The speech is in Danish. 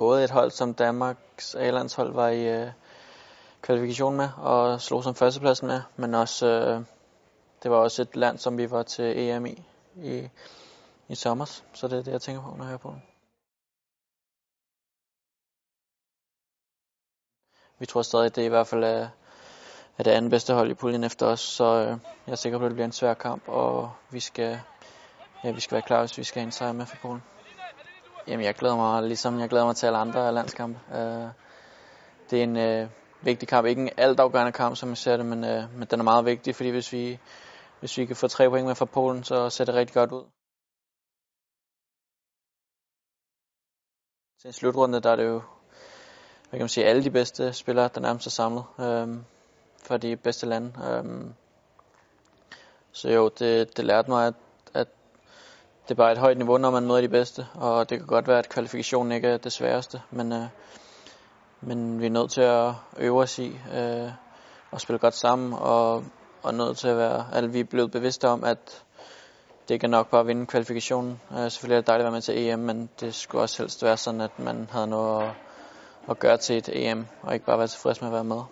både et hold, som Danmarks A-landshold var i øh, kvalifikation med og slog som førstepladsen med, men også øh, det var også et land, som vi var til EM i i, i sommer. Så det er det, jeg tænker på, når jeg hører på den. Vi tror stadig, at det i hvert fald er, er det andet bedste hold i puljen efter os, så øh, jeg er sikker på, at det bliver en svær kamp, og vi skal, ja, vi skal være klar, hvis vi skal have en sejr med for Polen. Jamen, jeg glæder mig, ligesom jeg glæder mig til alle andre landskampe. Øh, det er en øh, vigtig kamp, ikke en altafgørende kamp, som jeg ser det, men, øh, men den er meget vigtig, fordi hvis vi, hvis vi kan få tre point med fra Polen, så ser det rigtig godt ud. Til en slutrunde, der er det jo, hvad kan man sige, alle de bedste spillere, der nærmest er samlet øh, for de bedste lande. Øh, så jo, det, det lærte mig, at det er bare et højt niveau, når man møder de bedste, og det kan godt være, at kvalifikationen ikke er det sværeste, men, øh, men vi er nødt til at øve os i øh, og spille godt sammen, og, og nødt til at være, at vi er blevet bevidste om, at det ikke er nok bare at vinde kvalifikationen. Øh, selvfølgelig er det dejligt at være med til EM, men det skulle også helst være sådan, at man havde noget at, at gøre til et EM, og ikke bare være tilfreds med at være med.